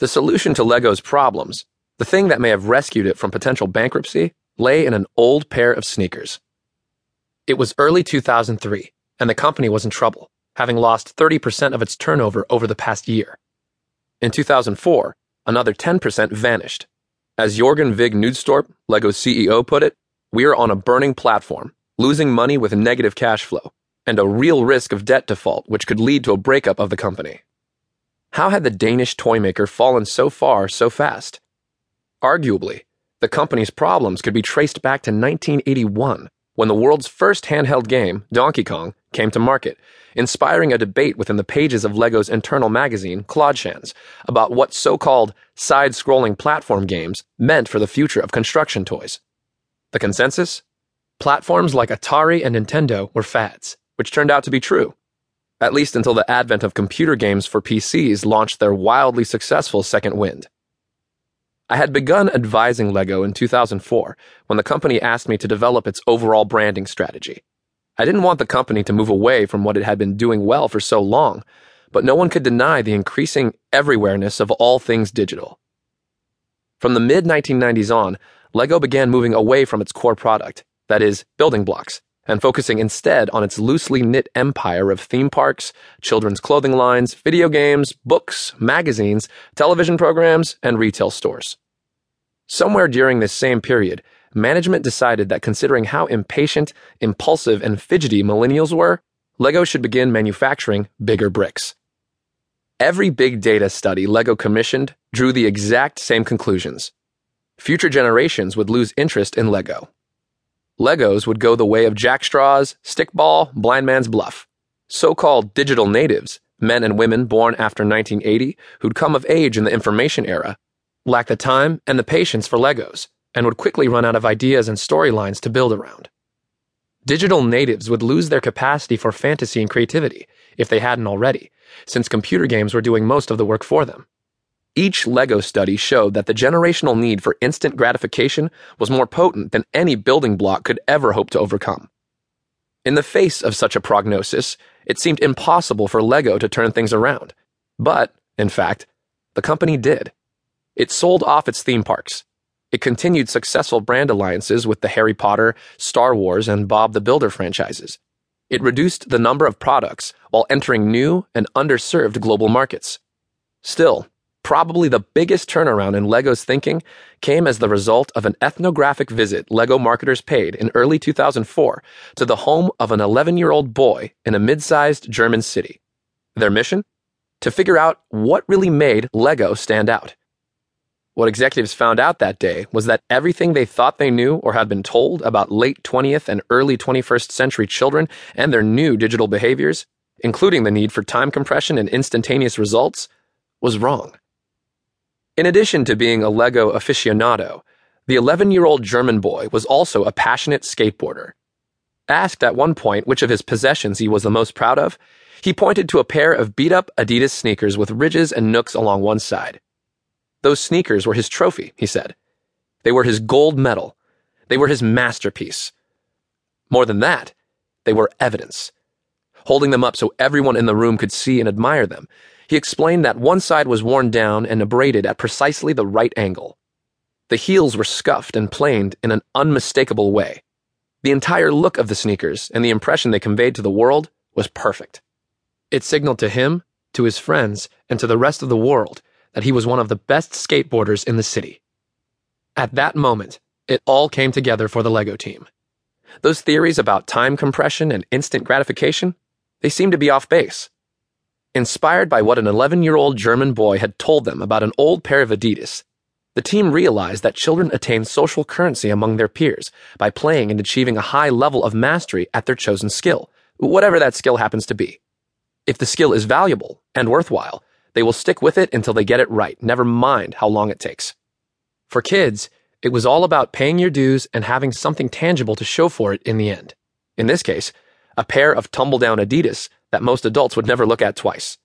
The solution to Lego's problems, the thing that may have rescued it from potential bankruptcy, lay in an old pair of sneakers. It was early 2003, and the company was in trouble, having lost 30% of its turnover over the past year. In 2004, another 10% vanished. As Jorgen Vig Knudstorp, Lego's CEO, put it, we are on a burning platform, losing money with negative cash flow, and a real risk of debt default, which could lead to a breakup of the company. How had the Danish toymaker fallen so far so fast? Arguably, the company's problems could be traced back to 1981, when the world's first handheld game, Donkey Kong, came to market, inspiring a debate within the pages of LEGO's internal magazine, Klodshans, about what so called side scrolling platform games meant for the future of construction toys. The consensus? Platforms like Atari and Nintendo were fads, which turned out to be true. At least until the advent of computer games for PCs launched their wildly successful second wind. I had begun advising LEGO in 2004 when the company asked me to develop its overall branding strategy. I didn't want the company to move away from what it had been doing well for so long, but no one could deny the increasing everywhereness of all things digital. From the mid 1990s on, LEGO began moving away from its core product, that is, building blocks, and focusing instead on its loosely knit empire of theme parks, children's clothing lines, video games, books, magazines, television programs, and retail stores. Somewhere during this same period, management decided that considering how impatient, impulsive, and fidgety millennials were, LEGO should begin manufacturing bigger bricks. Every big data study LEGO commissioned drew the exact same conclusions. Future generations would lose interest in LEGO. Legos would go the way of jackstraws, stickball, blind man's bluff. So called digital natives, men and women born after 1980 who'd come of age in the information era, lacked the time and the patience for Legos and would quickly run out of ideas and storylines to build around. Digital natives would lose their capacity for fantasy and creativity, if they hadn't already, since computer games were doing most of the work for them. Each LEGO study showed that the generational need for instant gratification was more potent than any building block could ever hope to overcome. In the face of such a prognosis, it seemed impossible for LEGO to turn things around. But, in fact, the company did. It sold off its theme parks. It continued successful brand alliances with the Harry Potter, Star Wars, and Bob the Builder franchises. It reduced the number of products while entering new and underserved global markets. Still, Probably the biggest turnaround in LEGO's thinking came as the result of an ethnographic visit LEGO marketers paid in early 2004 to the home of an 11 year old boy in a mid sized German city. Their mission? To figure out what really made LEGO stand out. What executives found out that day was that everything they thought they knew or had been told about late 20th and early 21st century children and their new digital behaviors, including the need for time compression and instantaneous results, was wrong. In addition to being a Lego aficionado, the 11 year old German boy was also a passionate skateboarder. Asked at one point which of his possessions he was the most proud of, he pointed to a pair of beat up Adidas sneakers with ridges and nooks along one side. Those sneakers were his trophy, he said. They were his gold medal. They were his masterpiece. More than that, they were evidence. Holding them up so everyone in the room could see and admire them, he explained that one side was worn down and abraded at precisely the right angle. The heels were scuffed and planed in an unmistakable way. The entire look of the sneakers and the impression they conveyed to the world was perfect. It signaled to him, to his friends, and to the rest of the world that he was one of the best skateboarders in the city. At that moment, it all came together for the LEGO team. Those theories about time compression and instant gratification, they seemed to be off base. Inspired by what an 11 year old German boy had told them about an old pair of Adidas, the team realized that children attain social currency among their peers by playing and achieving a high level of mastery at their chosen skill, whatever that skill happens to be. If the skill is valuable and worthwhile, they will stick with it until they get it right, never mind how long it takes. For kids, it was all about paying your dues and having something tangible to show for it in the end. In this case, a pair of tumble down Adidas that most adults would never look at twice.